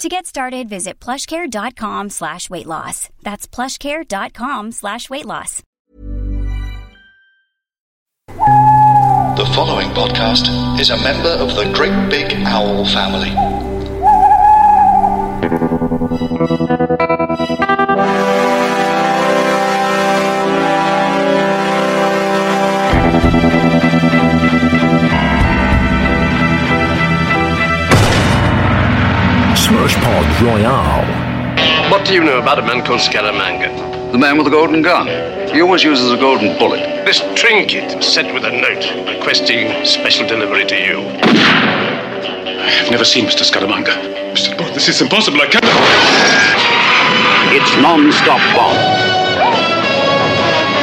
To get started, visit plushcare.com slash weight loss. That's plushcare.com slash weight loss. The following podcast is a member of the Great Big Owl family. Royale. What do you know about a man called Scaramanga? The man with the golden gun. He always uses a golden bullet. This trinket was sent with a note requesting special delivery to you. I've never seen Mr. Scaramanga. Mr. Bond, this is impossible. I can't. It's non-stop bomb.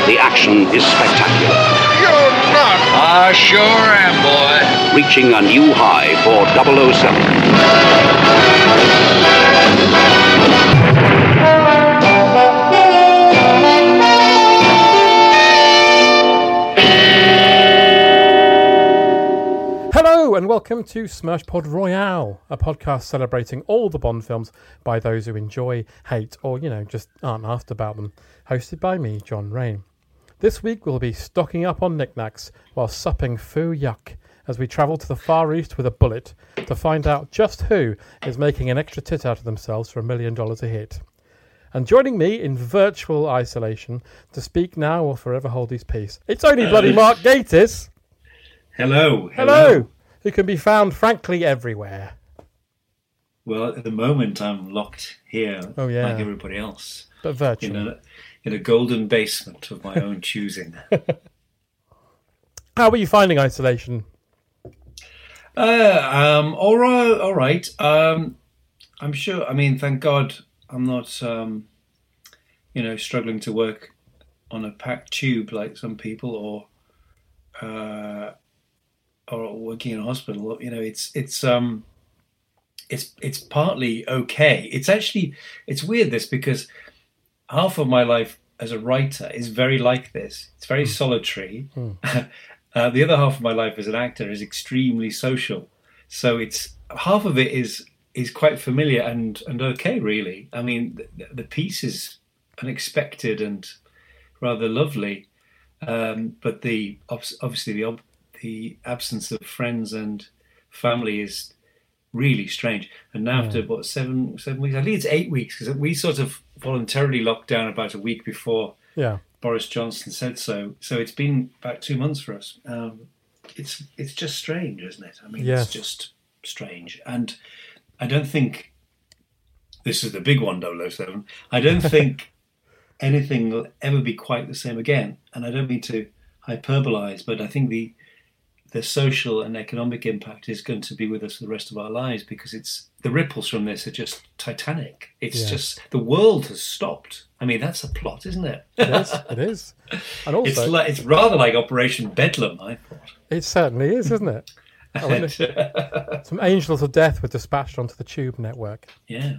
The action is spectacular. You're not! I sure am, boy. Reaching a new high for 007. Hello and welcome to Smash Pod Royale, a podcast celebrating all the Bond films by those who enjoy, hate, or you know just aren't asked about them. Hosted by me, John Rain. This week we'll be stocking up on knickknacks while supping foo yuck as we travel to the Far East with a bullet to find out just who is making an extra tit out of themselves for a million dollars a hit. And joining me in virtual isolation to speak now or forever hold his peace, it's only bloody Mark Gatiss. Hello, Hello. Who can be found, frankly, everywhere. Well, at the moment, I'm locked here, Oh, yeah. like everybody else, But in virtually. a in a golden basement of my own choosing. How are you finding isolation? Uh, um, all right, all right. Um, I'm sure. I mean, thank God, I'm not, um, you know, struggling to work on a packed tube like some people, or uh, or working in a hospital. You know, it's it's um, it's it's partly okay. It's actually it's weird this because half of my life as a writer is very like this. It's very solitary. uh, the other half of my life as an actor is extremely social. So it's half of it is is quite familiar and and okay really. I mean the, the piece is unexpected and rather lovely, um, but the obviously the ob- the absence of friends and family is really strange. And now after what seven seven weeks, I think it's eight weeks because we sort of voluntarily locked down about a week before Yeah. Boris Johnson said so. So it's been about two months for us. Um, it's it's just strange, isn't it? I mean, Yes. it's just strange, and I don't think this is the big one, 007. I don't think anything will ever be quite the same again. And I don't mean to hyperbolize, but I think the the social and economic impact is going to be with us for the rest of our lives because it's the ripples from this are just titanic. It's Yeah. just the world has stopped. I mean, that's a plot, isn't it? It is. It is. And also, It's like it's rather like Operation Bedlam, I thought. it certainly is, isn't it? I mean, some angels of death were dispatched onto the tube network. yeah.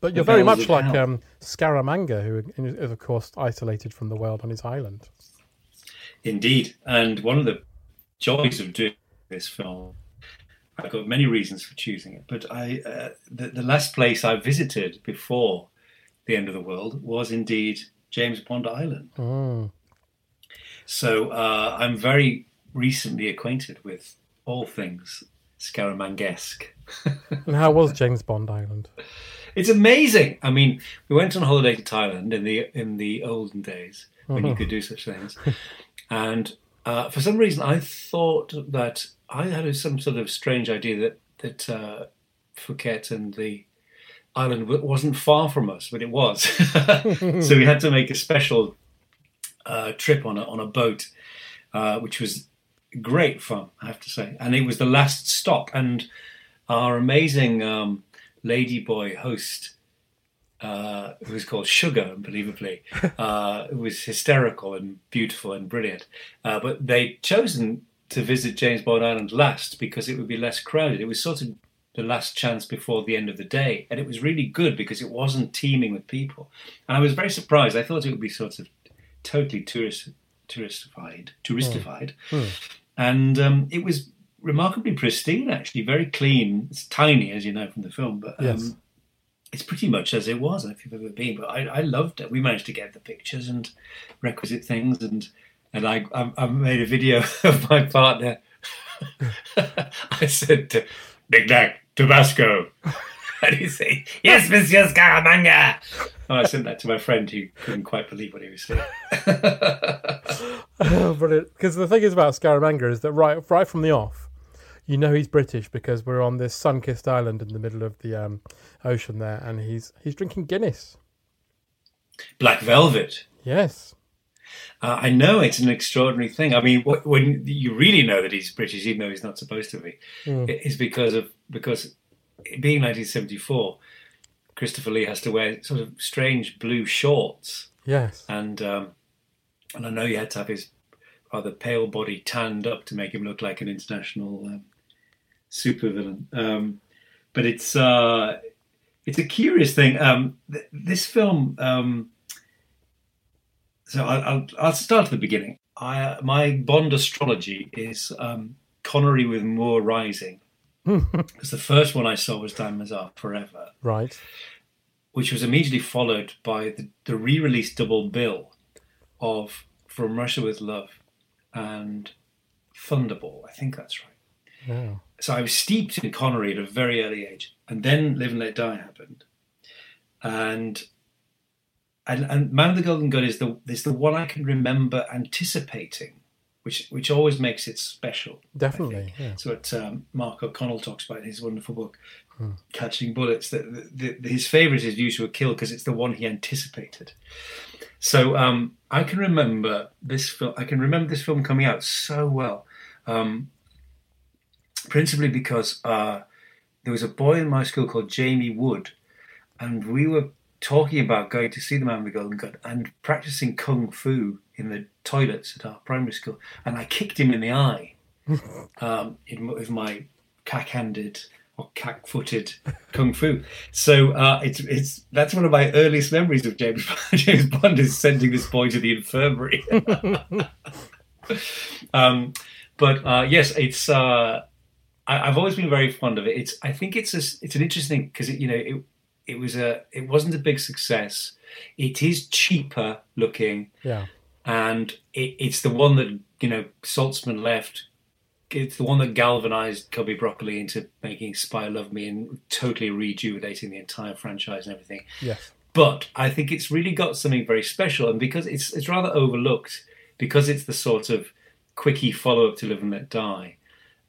But you're The very much like um, Scaramanga, who is, of course, isolated from the world on his island. Indeed. And one of the joys of doing this film, I've got many reasons for choosing it, but I uh, the, the last place I visited before the end of the world was indeed James Bond Island. Mm. So uh, I'm very recently acquainted with all things Scaramangesque. And how was James Bond Island? it's amazing. I mean, we went on holiday to Thailand in the in the olden days when you Mhm. could do such things, and uh, for some reason, I thought that I had some sort of strange idea that that uh, Phuket and the island wasn't far from us, but it was. so we had to make a special uh, trip on a on a boat, uh, which was great fun, I have to say. And it was the last stop, and our amazing um, ladyboy host. Uh, who was called Sugar, unbelievably, uh, was hysterical and beautiful and brilliant. Uh, but they'd chosen to visit James Bond Island last because it would be less crowded. It was sort of the last chance before the end of the day, and it was really good because it wasn't teeming with people. And I was very surprised. I thought it would be sort of totally tourist touristified, touristified, Hmm. and um, it was remarkably pristine. Actually, very clean. It's tiny, as you know from the film, but um, Yes. it's pretty much as it was if you've ever been. But I, I loved it. We managed to get the pictures and requisite things, and and I I, I made a video of my partner. I said, to, "Nick Nack, Tabasco," and he said, "Yes, Monsieur Scaramanga." And I sent that to my friend who couldn't quite believe what he was saying. Oh, Brilliant. Because the thing is about Scaramanga is that right right from the off, you know he's British because we're on this sun-kissed island in the middle of the um, ocean there, and he's he's drinking Guinness. Black Velvet. Yes. Uh, I know it's an extraordinary thing. I mean, wh- when you really know that he's British, even though he's not supposed to be, Mm. is because of because being 1974, Christopher Lee has to wear sort of strange blue shorts, Yes. and um, and I know he had to have his rather pale body tanned up to make him look like an international um, supervillain. Um, but it's uh, it's a curious thing. Um, th- this film. So I'll, I'll, I'll start at the beginning. I, uh, my Bond astrology is um, Connery with Moore Rising. Because the first one I saw was Diamonds Are Forever, Right. which was immediately followed by the, the re-release double bill of From Russia with Love and Thunderball. I think that's right. Wow. So I was steeped in Connery at a very early age, and then Live and Let Die happened, and and, and Man of the Golden Gun is the is the one I can remember anticipating, which which always makes it special. Definitely. Yeah. That's what um, Mark O'Connell talks about in his wonderful book, Hmm. Catching Bullets. That his favourite is View to a Kill because it's the one he anticipated. So um, I can remember this film. I can remember this film coming out so well, um, principally because uh, there was a boy in my school called Jamie Wood, and we were talking about going to see the Man with the Golden Gun and practicing kung fu in the toilets at our primary school, and I kicked him in the eye um, in, with my cack-handed or cack-footed kung fu. So uh, it's it's that's one of my earliest memories of James James Bond is sending this boy to the infirmary. um, but uh, yes, it's. Uh, I, I've always been very fond of it. It's. I think it's a, it's an interesting because it, you know it it was a it wasn't a big success. It is cheaper looking Yeah. and it, it's the one that you know Saltzman left. It's the one that galvanized Cubby Broccoli into making Spy Love Me and totally rejuvenating the entire franchise and everything. Yes. But I think it's really got something very special, and because it's it's rather overlooked, because it's the sort of quickie follow up to Live and Let Die,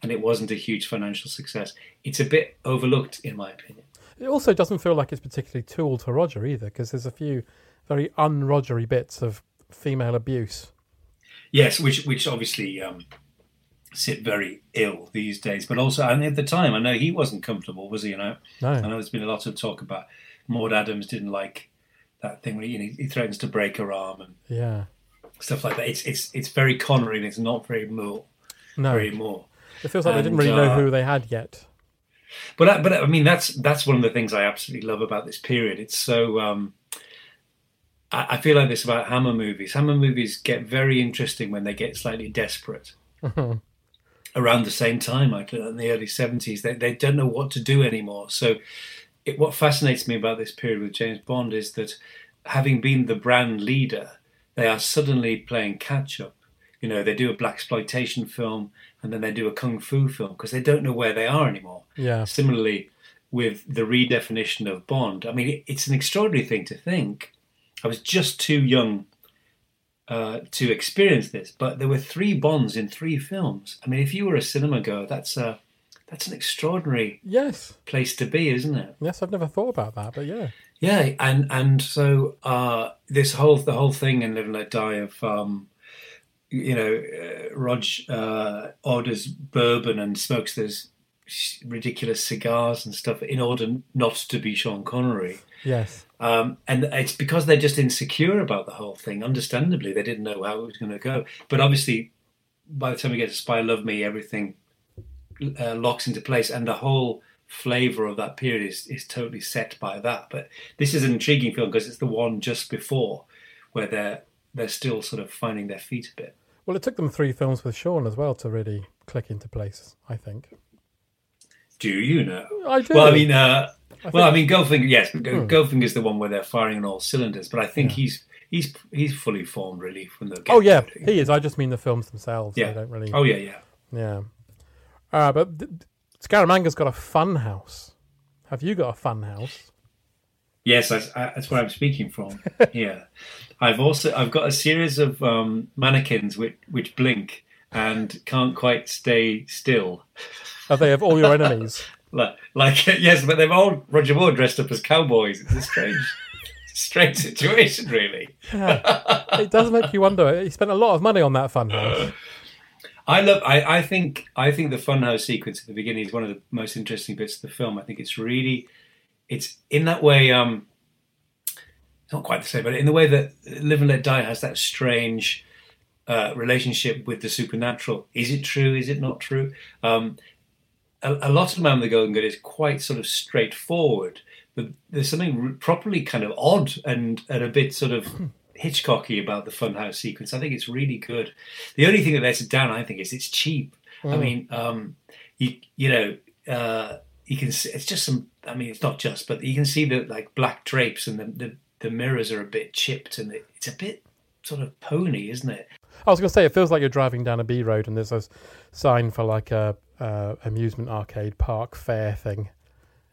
and it wasn't a huge financial success. It's a bit overlooked, in my opinion. It also doesn't feel like it's particularly tool to Roger either, because there's a few very un-Rogery bits of female abuse. Yes, which which obviously um, sit very ill these days, but also and at the time, I know he wasn't comfortable, was he? You know, No. I know there's been a lot of talk about Maud Adams didn't like that thing where you know, he threatens to break her arm and Yeah. stuff like that. It's it's it's very Connery and it's not very Moore. No. very Moore. It feels like they didn't And, really know uh, who they had yet. But I- but I mean that's that's one of the things I absolutely love about this period. It's so um, I, I feel like this about Hammer movies. Hammer movies get very interesting when they get slightly desperate. Around the same time, like in the early seventies, they they don't know what to do anymore. So, it, what fascinates me about this period with James Bond is that having been the brand leader, they are suddenly playing catch up. You know, they do a black exploitation film and then they do a kung fu film because they don't know where they are anymore. Yeah. Similarly, with the redefinition of Bond. I mean, it's an extraordinary thing to think. I was just too young uh, to experience this, but there were three Bonds in three films. I mean, if you were a cinema goer, that's a that's an extraordinary yes place to be, isn't it? Yes, I've never thought about that, but yeah, yeah, and and so uh, this whole the whole thing in Live and Let Die of um, you know, uh, Rog uh, orders bourbon and smokes those ridiculous cigars and stuff in order not to be Sean Connery. Yes. Um, and it's because they're just insecure about the whole thing. Understandably, they didn't know how it was going to go. But obviously, by the time we get to Spy Love Me, everything uh, locks into place, and the whole flavor of that period is, is totally set by that. But this is an intriguing film because it's the one just before where they're they're still sort of finding their feet a bit. Well, it took them three films with Sean as well to really click into place. I think. Do you know? I do. Well, I mean, uh, I well, I mean, Goldfinger. Yes, hmm. is the one where they're firing on all cylinders. But I think yeah. he's he's he's fully formed really from the. Oh yeah, he is. I just mean the films themselves. Yeah. don't really. Oh yeah, yeah. Yeah. Uh, but Scaramanga's got a fun house. Have you got a fun house? Yes, that's, that's where I'm speaking from. yeah, I've also I've got a series of um, mannequins which which blink and can't quite stay still. Are they of all your enemies? like, like yes, but they've all Roger Moore dressed up as cowboys. It's a strange, strange situation, really. Yeah. It does make you wonder. He spent a lot of money on that funhouse. I love. I, I think. I think the funhouse sequence at the beginning is one of the most interesting bits of the film. I think it's really, it's in that way. Um, not quite the same, but in the way that Live and Let Die has that strange uh, relationship with the supernatural. Is it true? Is it not true? Um, a, a, lot of Man of the Golden Gun is quite sort of straightforward, but there's something properly kind of odd and, and a bit sort of Hitchcocky about the funhouse sequence. I think it's really good. The only thing that lets it down, I think, is it's cheap. I mean, um, you you know, uh, you can see, it's just some. I mean, it's not just, but you can see the like black drapes and the the, the mirrors are a bit chipped and it, it's a bit sort of pony, isn't it? I was going to say, it feels like you're driving down a B road and there's a sign for like a uh, amusement arcade park fair thing.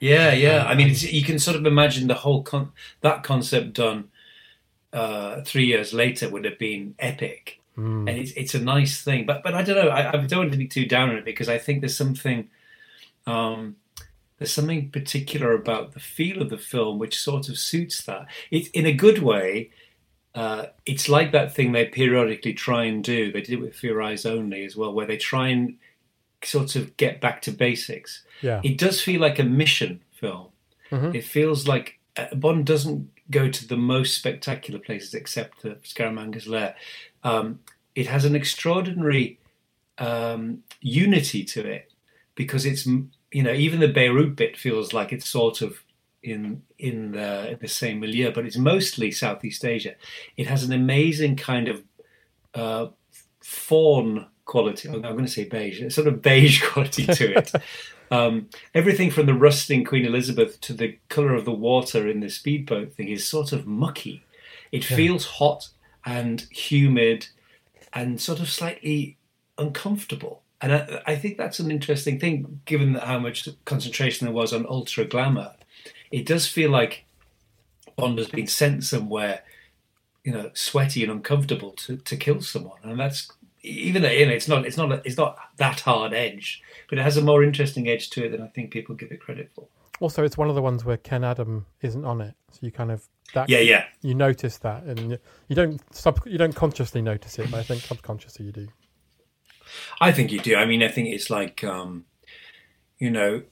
Yeah, yeah. I mean, you can sort of imagine the whole con- that concept done uh, three years later would have been epic, mm. and it's it's a nice thing. But but I don't know. I, I don't want to be too down on it because I think there's something. Um, there's something particular about the feel of the film which sort of suits that. It's in a good way. Uh, it's like that thing they periodically try and do. They did it with For Your Eyes Only as well, where they try and sort of get back to basics. Yeah. It does feel like a mission film. Mm-hmm. It feels like uh, Bond doesn't go to the most spectacular places except the Scaramanga's lair. Um, it has an extraordinary um, unity to it because it's you know even the Beirut bit feels like it's sort of in in the, in the same milieu, but it's mostly Southeast Asia. It has an amazing kind of uh, fawn quality. I'm going to say beige, sort of beige quality to it. um, everything from the rusting Queen Elizabeth to the colour of the water in the speedboat thing is sort of mucky. It yeah. feels hot and humid and sort of slightly uncomfortable. And I, I, think that's an interesting thing, given how much concentration there was on ultra glamour. It does feel like Bond has been sent somewhere, you know, sweaty and uncomfortable to, to kill someone, and that's even though you know, it's not it's not it's not that hard edge, but it has a more interesting edge to it than I think people give it credit for. Also, it's one of the ones where Ken Adam isn't on it, so you kind of that yeah yeah you notice that, and you don't sub you don't consciously notice it, but I think subconsciously you do. I think you do. I mean, I think it's like um, you know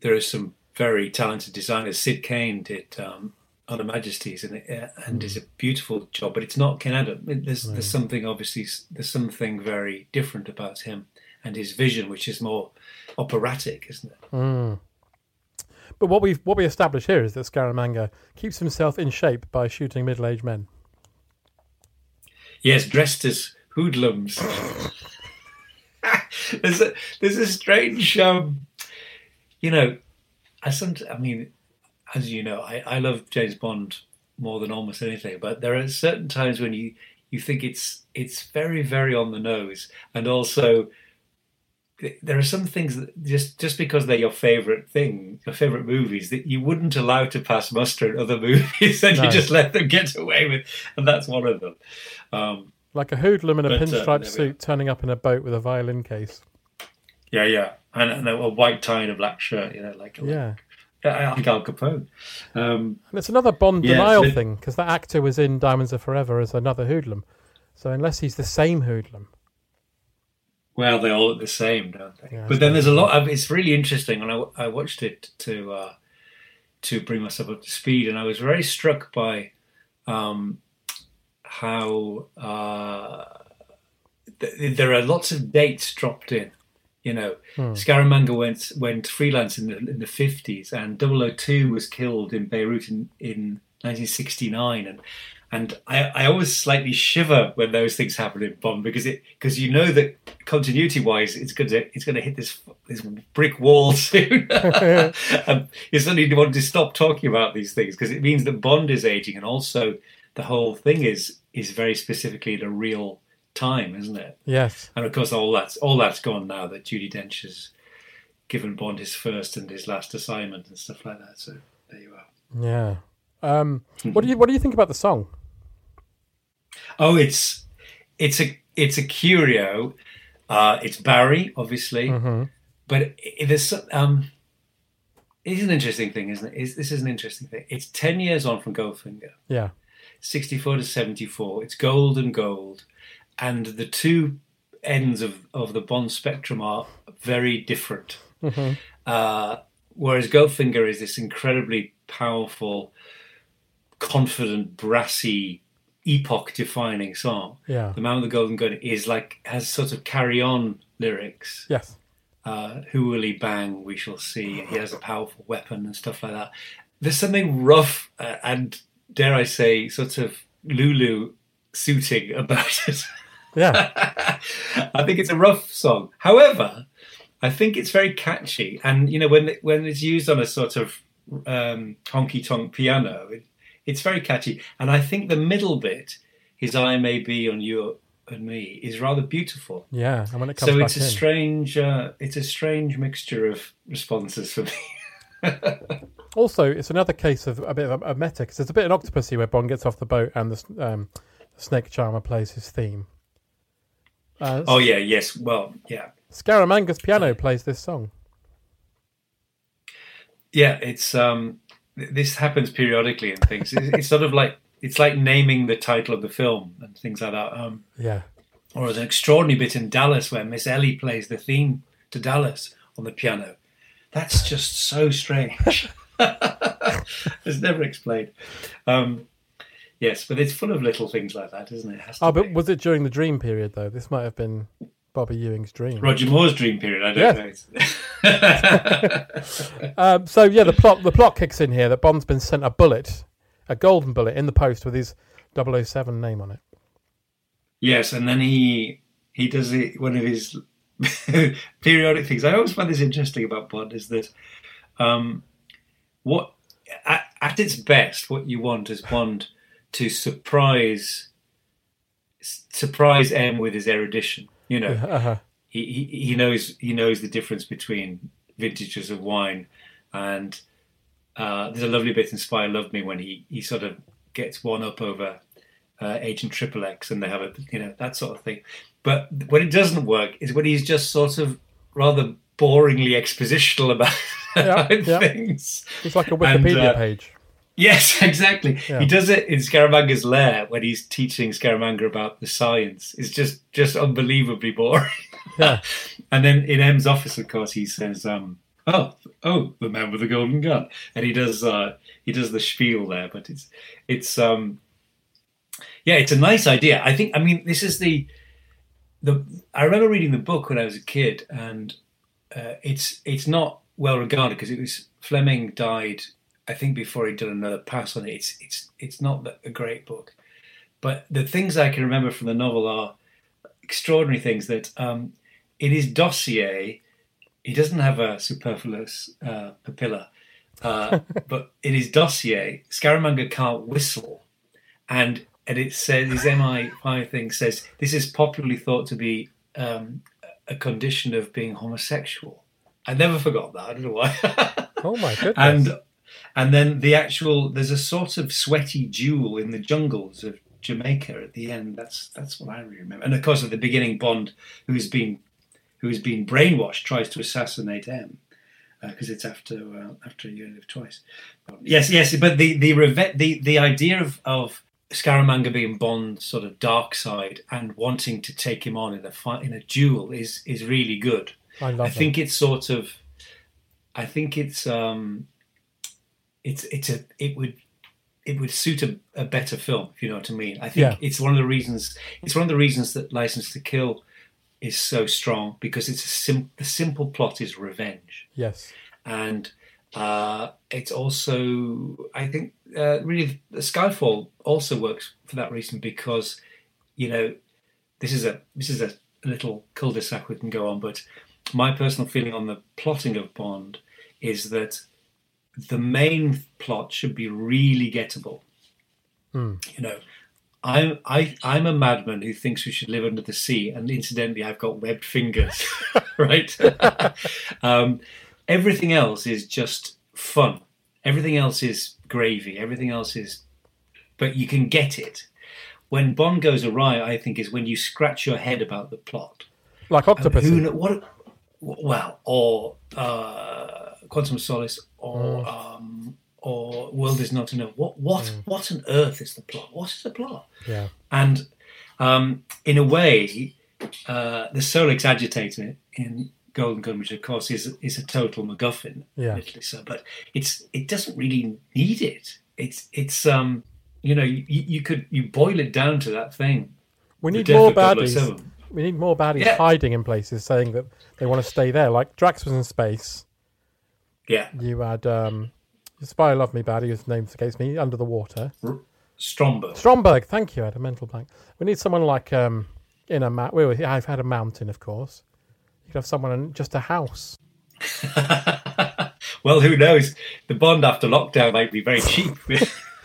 there are some very talented designers. Syd Cain did um, on Her Majesty's, and it, and is a beautiful job. But it's not Ken Adam. There's right. there's something obviously there's something very different about him and his vision, which is more operatic, isn't it? Mm. But what we what we establish here is that Scaramanga keeps himself in shape by shooting middle aged men. Yes, dressed as hoodlums. there's a there's a strange, um, you know, I some I mean as you know, I, I love James Bond more than almost anything. But there are certain times when you you think it's it's very very on the nose, and also there are some things that just just because they're your favorite thing, your favorite movies that you wouldn't allow to pass muster in other movies, and no. you just let them get away with, and that's one of them. Um, like a hoodlum in a but, uh, pinstripe uh, suit turning up in a boat with a violin case. Yeah, yeah, and, and a, white tie and a black shirt. You know, like yeah. Like Al Capone. Um, and it's another Bond yeah, denial so thing because that actor was in Diamonds Are Forever as another hoodlum. So unless he's the same hoodlum, well, they all look the same, don't they? Yeah, but then there's a lot of. It's really interesting, and I, I watched it to uh, to bring myself up to speed, and I was very struck by um, how uh, th- there are lots of dates dropped in. You know, hmm. Scaramanga went went freelance in the in the fifties, and 002 was killed in Beirut in, in 1969, and and I, I always slightly shiver when those things happen in Bond because it because you know that continuity wise it's going to it's going to hit this this brick wall soon and you suddenly want to stop talking about these things because it means that Bond is aging and also the whole thing is is very specifically the real time isn't it yes and of course all that's all that's gone now that Judi Dench has given Bond his first and his last assignment and stuff like that so there you are yeah um, what do you what do you think about the song? Oh, it's it's a it's a curio. Uh, it's Barry, obviously, mm-hmm. but it, there's um, it's an interesting thing, isn't it? It's, this is an interesting thing. It's ten years on from Goldfinger. Yeah, sixty-four to seventy-four. It's gold and gold, and the two ends of of the Bond spectrum are very different. Mm-hmm. Uh, whereas Goldfinger is this incredibly powerful confident, brassy, epoch-defining song. Yeah, "The Man with the Golden Gun" is like has sort of carry-on lyrics. Yes. Uh, who will he bang? We shall see. He has a powerful weapon and stuff like that. There's something rough uh, and dare I say, sort of Lulu suiting about it. Yeah, I think it's a rough song. However, I think it's very catchy, and you know when when it's used on a sort of um, honky tonk piano, it, it's very catchy, and I think the middle bit, "His eye may be on you and me," is rather beautiful. Yeah, and when it comes so it's a in. strange, uh, it's a strange mixture of responses for me. also, it's another case of a bit of a, a meta because there's a bit in Octopussy where Bond gets off the boat and the, um, the snake charmer plays his theme. Uh, oh yeah, yes. Well, yeah. Scaramanga's piano plays this song. Yeah, it's um, this happens periodically in things. It's, it's, sort of like it's like naming the title of the film and things like that. Um, yeah. Or there's an extraordinary bit in Dallas where Miss Ellie plays the theme to Dallas on the piano. That's just so strange. it's never explained. Um, yes, but it's full of little things like that, isn't it? it oh, but be. was it during the dream period though? This might have been Bobby Ewing's dream. Roger Moore's dream period. I don't yes. know. um, so yeah, the plot the plot kicks in here that Bond's been sent a bullet, a golden bullet in the post with his 007 name on it. Yes, and then he he does it. One of his periodic things. I always find this interesting about Bond is that um, what at, at its best, what you want is Bond to surprise surprise M with his erudition. You know, uh-huh. he, he, he knows he knows the difference between vintages of wine, and uh, there's a lovely bit in Spy Love Me when he he sort of gets one up over uh, Agent Triple X, and they have a you know that sort of thing. But when it doesn't work is when he's just sort of rather boringly expositional about, yeah, yeah. things. It's like a Wikipedia and, uh, page. Yes, exactly. Yeah. He does it in Scaramanga's lair when he's teaching Scaramanga about the science. It's just just unbelievably boring. Yeah. and then in M's office, of course, he says, um, "Oh, oh, the man with the golden gun," and he does uh, he does the spiel there. But it's it's um, yeah, it's a nice idea. I think. I mean, this is the the. I remember reading the book when I was a kid, and uh, it's it's not well regarded because it was Fleming died I think before he'd done another pass on it, it's it's it's not a great book. But the things I can remember from the novel are extraordinary things. That um, in his dossier, he doesn't have a superfluous uh, papilla, uh, but in his dossier, Scaramanga can't whistle, and and it says his MI5 thing says this is popularly thought to be um, a condition of being homosexual. I never forgot that. I don't know why. oh my goodness! And and then the actual there's a sort of sweaty duel in the jungles of Jamaica at the end. That's that's what I remember. And of course, at the beginning, Bond, who's been who's been brainwashed, tries to assassinate M because uh, it's after uh, after you live twice. Yes, yes, but the the the the idea of of Scaramanga being Bond's sort of dark side and wanting to take him on in a fight in a duel is is really good. I love. I think it's sort of. I think it's um. It's it's a it would it would suit a, a better film if you know what I mean. I think yeah. it's one of the reasons it's one of the reasons that License to Kill is so strong because it's a sim- the simple plot is revenge. Yes, and uh, it's also I think uh, really the Skyfall also works for that reason because you know this is a this is a little cul-de-sac we can go on, but my personal feeling on the plotting of Bond is that the main plot should be really gettable. Mm. You know, I'm I I'm a madman who thinks we should live under the sea, and incidentally, I've got webbed fingers, right? um, everything else is just fun. Everything else is gravy. Everything else is, but you can get it. When Bond goes awry, I think is when you scratch your head about the plot. Like octopus. Who what? Well, or uh, Quantum Solace, or mm. um, or World is Not Enough. What what mm. what on earth is the plot? What is the plot? Yeah. And um, in a way, uh, the Solex agitator in Golden Gun, which of course is is a total MacGuffin, yeah. so, but it's it doesn't really need it. It's it's um you know you, you could you boil it down to that thing. We need more baddies. We need more baddies yeah. hiding in places, saying that they want to stay there. Like Drax was in space. Yeah. You had um, Spy Love Me baddie, whose name escapes me, under the water. Stromberg. Stromberg, thank you. I had a mental blank. We need someone like um, in a mount. Well, I've had a mountain, of course. You could have someone in just a house. well, who knows? The bond after lockdown might be very cheap.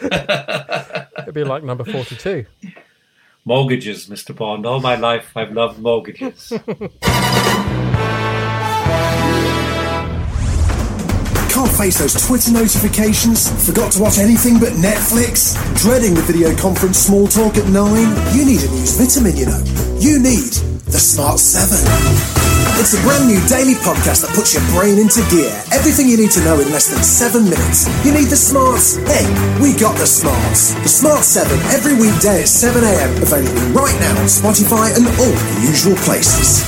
It'd be like number forty-two. Mortgages, Mr. Bond. All my life, I've loved mortgages. Can't face those Twitter notifications? Forgot to watch anything but Netflix? Dreading the video conference small talk at 9? You need a news vitamin, you know. You need the Smart 7. It's a brand new daily podcast that puts your brain into gear. Everything you need to know in less than seven minutes. You need the smarts? Hey, we got the smarts. The Smart 7 every weekday at 7am. Available right now on Spotify and all the usual places.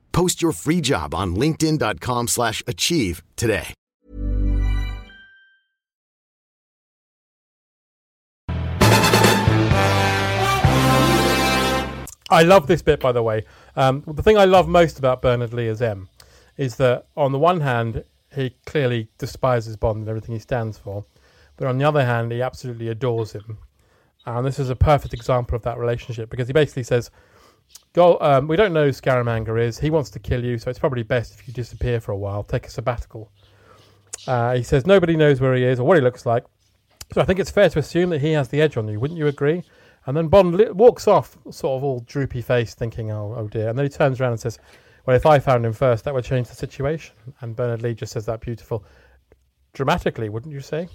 Post your free job on linkedin.com slash achieve today. I love this bit, by the way. Um, the thing I love most about Bernard Lee as M is that, on the one hand, he clearly despises Bond and everything he stands for. But on the other hand, he absolutely adores him. And this is a perfect example of that relationship because he basically says, Go, um, we don't know who Scaramanga is. He wants to kill you, so it's probably best if you disappear for a while, take a sabbatical. Uh, he says nobody knows where he is or what he looks like. So I think it's fair to assume that he has the edge on you. Wouldn't you agree? And then Bond li- walks off, sort of all droopy faced, thinking, "Oh, oh dear." And then he turns around and says, "Well, if I found him first, that would change the situation." And Bernard Lee just says that beautiful, dramatically, wouldn't you say?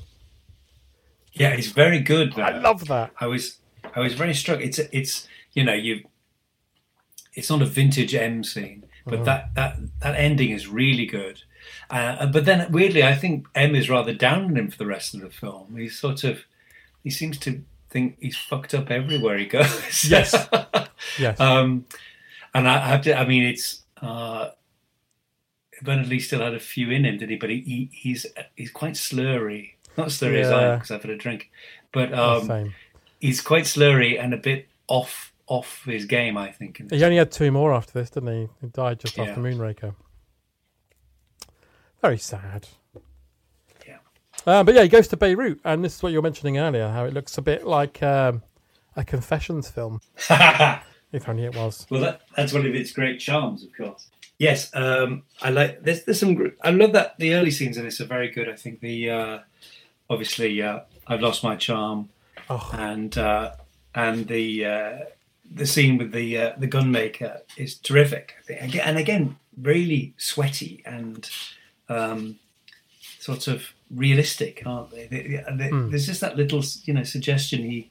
Yeah, it's very good. I love that. I was I was very struck. It's it's you know you. It's not a vintage M scene, but Mhm. that that that ending is really good. Uh, but then weirdly, I think M is rather down on him for the rest of the film. He's sort of he seems to think he's fucked up everywhere he goes. Yes. Yes. Um, and I, I have to. I mean, it's. Uh, Bernard Lee still had a few in him, did he? But he, he he's he's quite slurry. Not slurry as I am because I've had a drink, but um, he's quite slurry and a bit off off his game. I think. He only had two more after this, didn't he? He died just Yeah. after Moonraker. Very sad. Yeah. Uh, but yeah, he goes to Beirut, and this is what you were mentioning earlier, how it looks a bit like um, a confessions film. if only it was. Well, that, that's one of its great charms, of course. Yes, um, I like. There's, there's some. I love that the early scenes in this are very good. I think the uh, obviously uh, I've lost my charm, Oh. and uh, and the uh, the scene with the uh, the gunmaker is terrific. I think. And again, really sweaty and um, sort of realistic, aren't they? They- they- Hmm. There's just that little, you know, suggestion he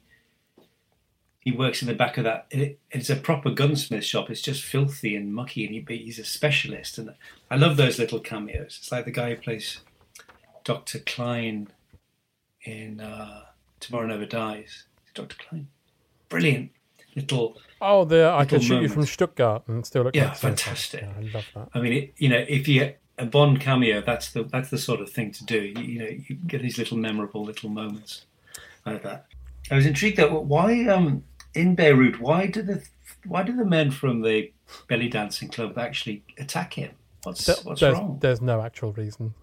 he works in the back of that. It, it's a proper gunsmith shop. It's just filthy and mucky, and he, he's a specialist. And I love those little cameos. It's like the guy who plays Doctor Klein in uh, Tomorrow Never Dies. Doctor Klein, brilliant little. Oh, the I can shoot you from. Stuttgart and still look Yeah, like fantastic. Yeah, I love that. I mean, it, you know, if you a Bond cameo, that's the that's the sort of thing to do. You, you know, you get these little memorable little moments like that. I was intrigued that why um in Beirut, why do the why do the men from the belly dancing club actually attack him? What's There- what's there's, wrong? there's no actual reason.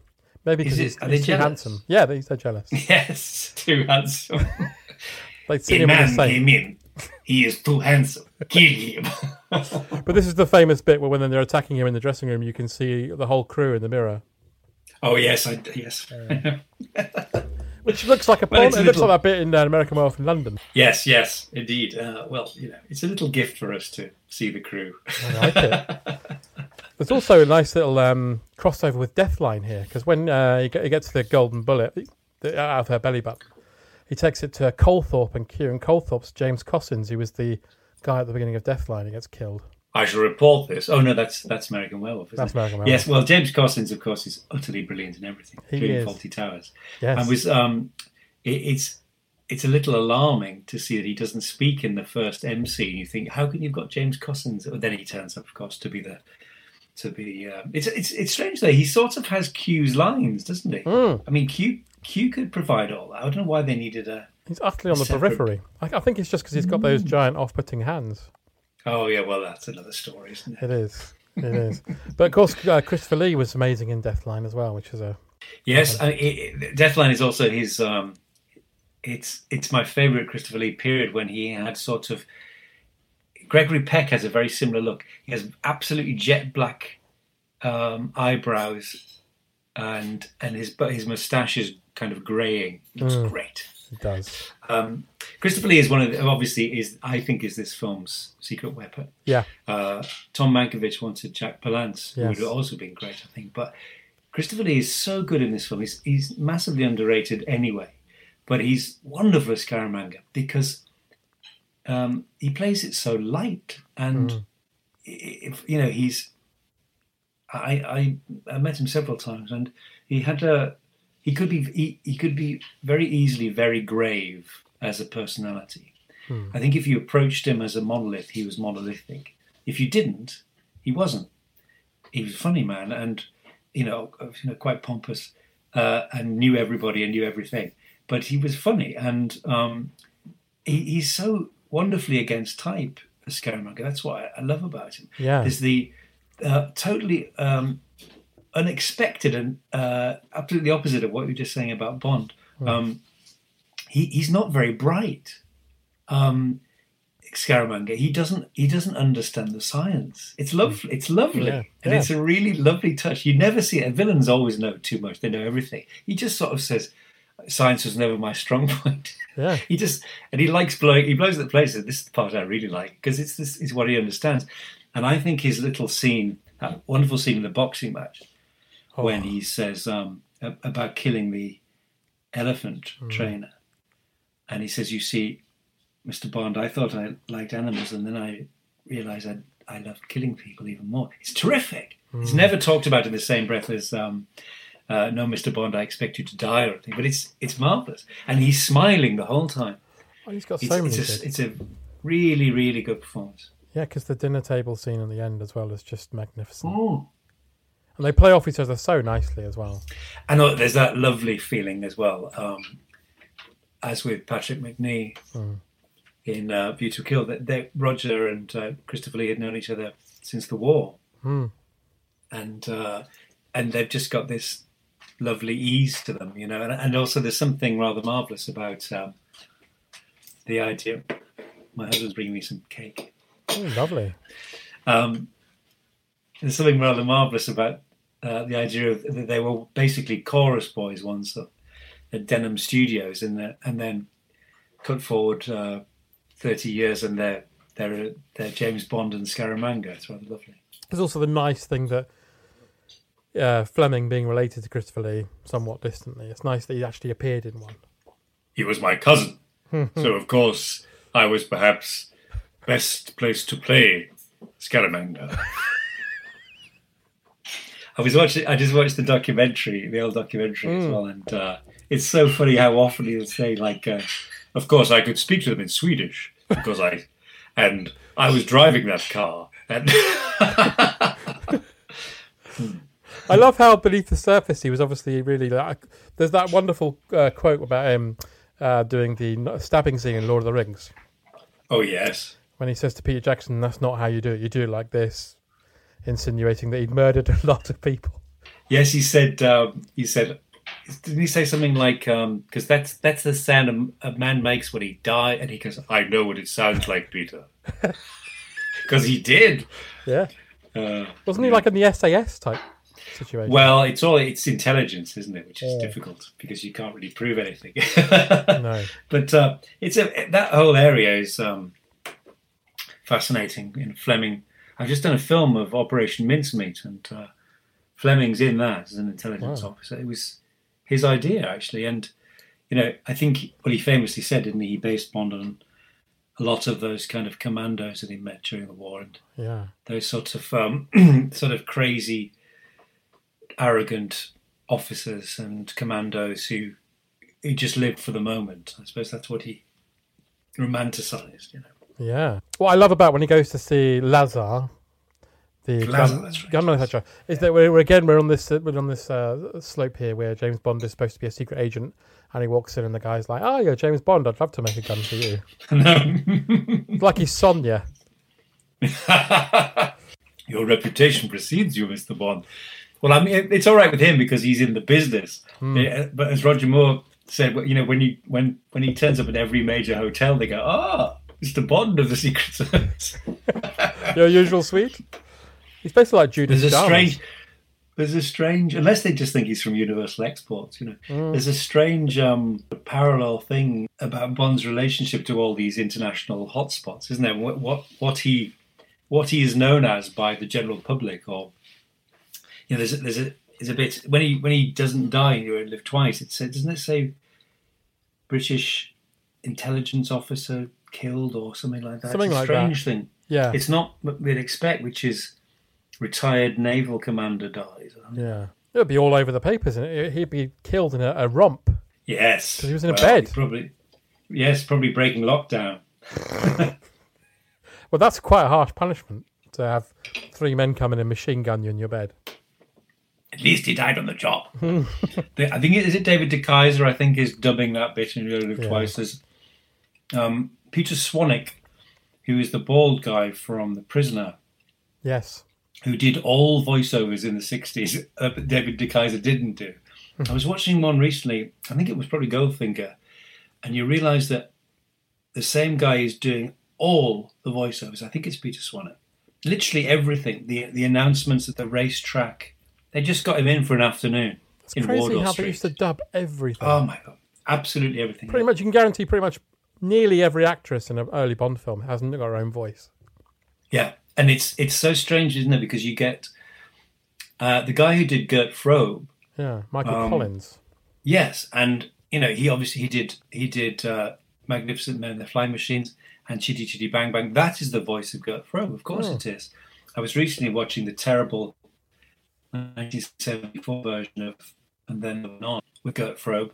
Maybe because he's, he's too handsome. Yeah, they- they're jealous. Yes, too handsome. They see him with the same. He is too handsome. Kill him. But this is the famous bit where when they're attacking him in the dressing room, you can see the whole crew in the mirror, oh yes, I yes. which looks like a Well, porn. a it looks little- like that bit in uh, American Werewolf in London. Yes, yes, indeed. Uh, well, you know, it's a little gift for us to see the crew. I like it. There's also a nice little um, crossover with Deathline here because when uh, he gets the golden bullet out of her belly button, he takes it to Colthorpe and Kieran Colthorpe's James Cossins, who was the guy at the beginning of Deathline. He gets killed. I shall report this. Oh no, that's that's American Werewolf. Isn't That's it? American Werewolf. Yes, well, James Cossins, of course, is utterly brilliant in everything, He including is. Fawlty Towers. Yes. and was um, it, it's it's a little alarming to see that he doesn't speak in the first MC. You think, how can you've got James Cossins? But then he turns up, of course, to be the to be. Um, it's it's it's strange though. He sort of has Q's lines, doesn't he? Mm. I mean, Q Q could provide all that. I don't know why they needed a. He's utterly on the Separate- periphery. I, I think it's just because he's got those giant off-putting hands. Oh yeah, well that's another story, isn't it? It is. It is. But of course, uh, Christopher Lee was amazing in Deathline as well, which is a Yes, I, it, Deathline is also his. Um, it's it's my favorite Christopher Lee period when he had sort of. Gregory Peck has a very similar look. He has absolutely jet black um, eyebrows, and and his but his moustache is kind of greying. Looks Mm. great. It does. Um, Christopher Lee is one of the, obviously is I think is this film's secret weapon. Yeah. Uh, Tom Mankiewicz wanted Jack Palance, who would have also been great, I think. But Christopher Lee is so good in this film. He's, he's massively underrated anyway, but he's wonderful as Scaramanga because um, he plays it so light and Mm. if you know he's. I, I I met him several times and he had a he could be he, he could be very easily very grave as a personality. Hmm. I think if you approached him as a monolith, he was monolithic. If you didn't, he wasn't. He was a funny man, and you know, you know, quite pompous, uh, and knew everybody and knew everything. But he was funny, and um, he, he's so wonderfully against type, Scaramanga. That's what I, I love about him. Yeah. is the uh, totally um, unexpected and uh, absolutely opposite of what you were just saying about Bond. Hmm. Um, he, he's not very bright. Um, Scaramanga, he doesn't he doesn't understand the science. It's lovely. It's lovely, Yeah, and yeah. it's a really lovely touch. You never see it. Villains always know too much. They know everything. He just sort of says, science was never my strong point. Yeah. he just and he likes blowing. He blows the place. This is the part I really like because it's this is what he understands. And I think his little scene, that wonderful scene in the boxing match, Oh. when he says um, about killing the elephant Mm. trainer, and he says, "You see, Mr. Bond, I thought I liked animals, and then I realized I I loved killing people even more." It's terrific. It's Mm. never talked about in the same breath as. Um, uh, no, Mr. Bond, I expect you to die or anything, but it's it's marvelous, and he's smiling the whole time. Oh, he's got so It's, many. it's, a, it's a really, really good performance. Yeah, because the dinner table scene at the end as well is just magnificent. Mm. And they play off each other so nicely as well. And uh, there's that lovely feeling as well, um, as with Patrick Macnee Mm. in uh, View to Kill, that they, Roger and uh, Christopher Lee had known each other since the war, Hmm. and uh, and they've just got this lovely ease to them, you know. And, and also, there's something rather marvelous about um, the idea. My husband's bringing me some cake. Oh, lovely. Um, there's something rather marvelous about uh, the idea of that they were basically chorus boys once at, at Denham Studios, and the, and then cut forward uh, thirty years, and they're they're they're James Bond and Scaramanga. It's rather lovely. There's also the nice thing that uh, Fleming being related to Christopher Lee somewhat distantly. It's nice that he actually appeared in one. He was my cousin, so of course I was perhaps best placed to play Scaramanga. I was watching. I just watched the documentary, the old documentary as Mm. well, and uh, it's so funny how often he'll say like, uh, "Of course, I could speak to them in Swedish because I, and I was driving that car." And I love how beneath the surface he was obviously really like. There's that wonderful uh, quote about him uh, doing the stabbing scene in Lord of the Rings oh yes, when he says to Peter Jackson, "That's not how you do it. You do it like this," insinuating that he'd murdered a lot of people. yes, he said. Um, he said. Didn't he say something like, because that's that's the sound a, a man makes when he dies? And he goes, I know what it sounds like, Peter. Because he did. Yeah, Uh, wasn't he like in the SAS type situation? well, it's all it's intelligence, isn't it? Which is Yeah. difficult because you can't really prove anything. no. But uh, it's a that whole area is um, fascinating. In Fleming, I've just done a film of Operation Mincemeat, and uh, Fleming's in that as an intelligence Wow. officer. It was his idea actually, and you know, I think what he famously said, didn't he? He based Bond on a lot of those kind of commandos that he met during the war, and Yeah. those sorts of um, sort of crazy, arrogant officers and commandos who who just lived for the moment. I suppose that's what he romanticized. You know, Yeah. What I love about when he goes to see Lazar, the Lazar, gun, right, gun manufacturer, is that we're, we're again we're on this we're on this uh, slope here where James Bond is supposed to be a secret agent, and he walks in and the guy's like, "Oh, you're James Bond. I'd love to make a gun for you." It's like he's Sonia. your reputation precedes you, Mister Bond. Well, I mean, it's all right with him because he's in the business. Yeah, But as Roger Moore said, you know, when you when when he turns up at every major hotel, they go, "Ah, Mister Bond of the Secret Service." Your usual suite. He's basically like Judas There's a Chalmers. strange. There's a strange, unless they just think he's from Universal Exports, you know. Mm. There's a strange um, parallel thing about Bond's relationship to all these international hotspots, isn't there? What what what he what he is known as by the general public, or you know, there's a, there's a there's a bit when he when he doesn't die and you live twice. It says, doesn't it say British intelligence officer killed or something like that? Something it's a like that. strange thing. Yeah. It's not what we'd expect, which is retired naval commander dies. Yeah. It would be all over the papers, and he'd be killed in a, a romp. Yes, 'Cause he was in a bed. Probably, yes, probably breaking lockdown. Well, that's quite a harsh punishment to have three men come in and machine gun you in your bed. At least he died on the job. I think it is it David de Keyser. I think is dubbing that bit in Real Live Yeah. Twice. There's um, Peter Swanwick, who is the bald guy from The Prisoner, Yes. who did all voiceovers in the 60s uh, but David de Keyser didn't do. I was watching one recently, I think it was probably Goldfinger, and you realise that the same guy is doing all the voiceovers. I think it's Peter Swanner. Literally everything, the the announcements at the racetrack. They just got him in for an afternoon It's in crazy Wardour how Street. they used to dub everything. Oh my god! absolutely everything. Pretty much, you can guarantee pretty much nearly every actress in an early Bond film hasn't got her own voice. Yeah, and it's it's so strange, isn't it? Because you get uh, the guy who did Gert Frobe. Yeah, Michael Um, Collins. Yes, and you know he obviously he did he did uh, Magnificent Men, The Flying Machines, and Chitty Chitty Bang Bang. That is the voice of Gert Frobe. Of course Oh. it is. I was recently watching the terrible 1974 version of And Then On with Gert Frobe,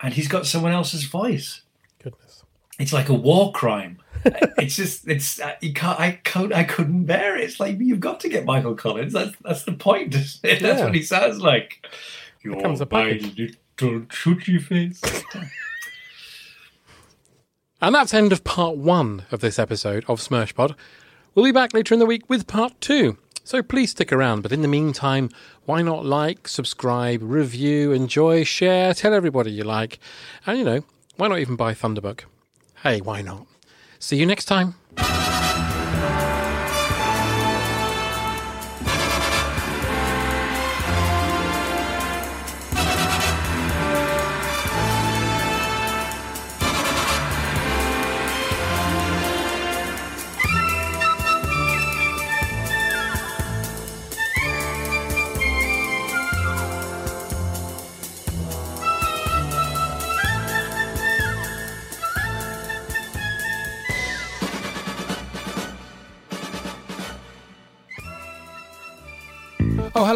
and he's got someone else's voice. Goodness. It's like a war crime. it's just it's uh, you can't I could I couldn't bear it. It's like you've got to get Michael Collins. That's that's the point. That's Yeah. what he sounds like. You're Becomes a package. little choochie face. And that's end of part one of this episode of SmershPod. We'll be back later in the week with part two. So please stick around. But in the meantime, why not like, subscribe, review, enjoy, share, tell everybody you like. And you know, why not even buy Thunderbook? Hey, why not? See you next time.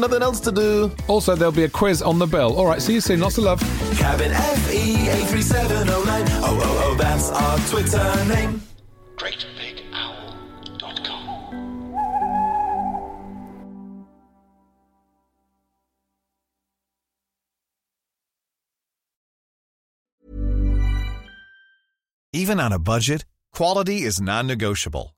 got nothing else to do. Also, there'll be a quiz on the bill. All right, see you soon. Lots of love. Cabin FE 83709. Oh, oh, oh, that's our Twitter name. Even on a budget, quality is non-negotiable.